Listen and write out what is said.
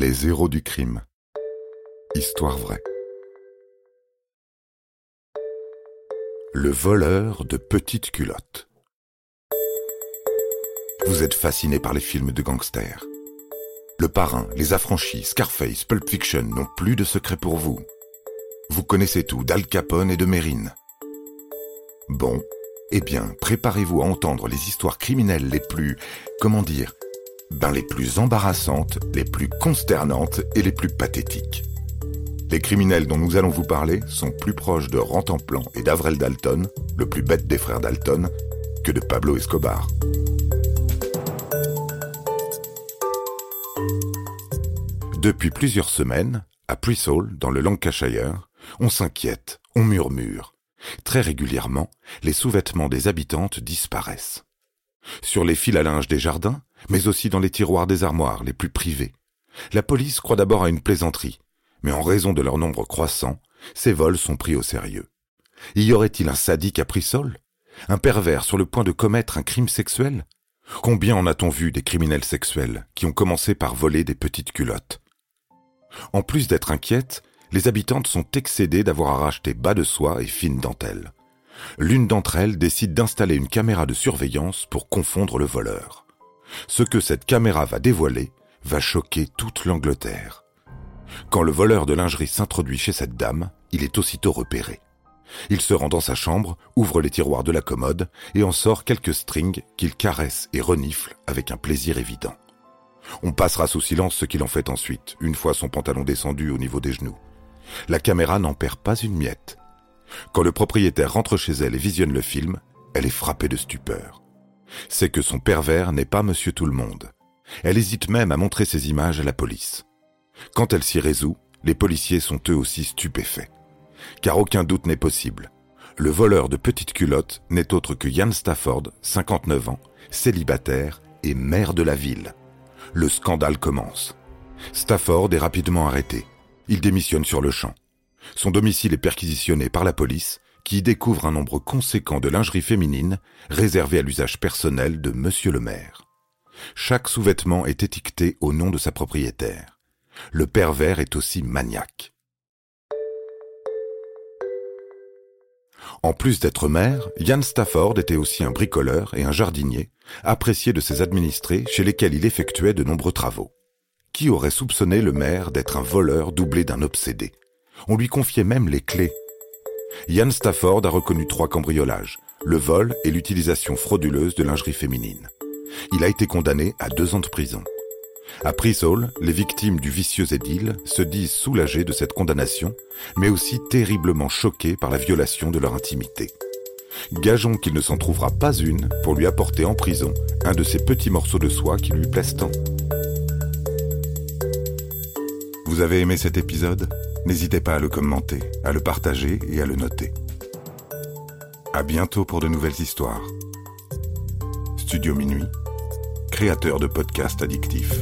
Les héros du crime. Histoire vraie. Le voleur de petites culottes. Vous êtes fasciné par les films de gangsters. Le Parrain, Les Affranchis, Scarface, Pulp Fiction n'ont plus de secret pour vous. Vous connaissez tout d'Al Capone et de Mérine. Bon, eh bien, préparez-vous à entendre les histoires criminelles les plus, comment dire, ben les plus embarrassantes, les plus consternantes et les plus pathétiques. Les criminels dont nous allons vous parler sont plus proches de Rantanplan et d'Avrel Dalton, le plus bête des frères Dalton, que de Pablo Escobar. Depuis plusieurs semaines, à Prissall, dans le Lancashire, on s'inquiète, on murmure. Très régulièrement, les sous-vêtements des habitantes disparaissent. Sur les fils à linge des jardins, mais aussi dans les tiroirs des armoires les plus privés. La police croit d'abord à une plaisanterie, mais en raison de leur nombre croissant, ces vols sont pris au sérieux. Y aurait-il un sadique à Prissol Un pervers sur le point de commettre un crime sexuel? Combien en a-t-on vu des criminels sexuels qui ont commencé par voler des petites culottes? En plus d'être inquiètes, les habitantes sont excédées d'avoir à racheter bas de soie et fines dentelles. L'une d'entre elles décide d'installer une caméra de surveillance pour confondre le voleur. Ce que cette caméra va dévoiler va choquer toute l'Angleterre. Quand le voleur de lingerie s'introduit chez cette dame, il est aussitôt repéré. Il se rend dans sa chambre, ouvre les tiroirs de la commode et en sort quelques strings qu'il caresse et renifle avec un plaisir évident. On passera sous silence ce qu'il en fait ensuite, une fois son pantalon descendu au niveau des genoux. La caméra n'en perd pas une miette. Quand le propriétaire rentre chez elle et visionne le film, elle est frappée de stupeur. C'est que son pervers n'est pas monsieur tout le monde. Elle hésite même à montrer ces images à la police. Quand elle s'y résout, les policiers sont eux aussi stupéfaits. Car aucun doute n'est possible. Le voleur de petites culottes n'est autre que Ian Stafford, 59 ans, célibataire et maire de la ville. Le scandale commence. Stafford est rapidement arrêté. Il démissionne sur le champ. Son domicile est perquisitionné par la police, qui y découvre un nombre conséquent de lingerie féminine réservée à l'usage personnel de Monsieur le maire. Chaque sous-vêtement est étiqueté au nom de sa propriétaire. Le pervers est aussi maniaque. En plus d'être maire, Ian Stafford était aussi un bricoleur et un jardinier, apprécié de ses administrés chez lesquels il effectuait de nombreux travaux. Qui aurait soupçonné le maire d'être un voleur doublé d'un obsédé? On lui confiait même les clés. Ian Stafford a reconnu trois cambriolages, le vol et l'utilisation frauduleuse de lingerie féminine. Il a été condamné à deux ans de prison. À Prissall, les victimes du vicieux édile se disent soulagées de cette condamnation, mais aussi terriblement choquées par la violation de leur intimité. Gageons qu'il ne s'en trouvera pas une pour lui apporter en prison un de ces petits morceaux de soie qui lui plaisent tant. Vous avez aimé cet épisode? N'hésitez pas à le commenter, à le partager et à le noter. À bientôt pour de nouvelles histoires. Studio Minuit, créateur de podcasts addictifs.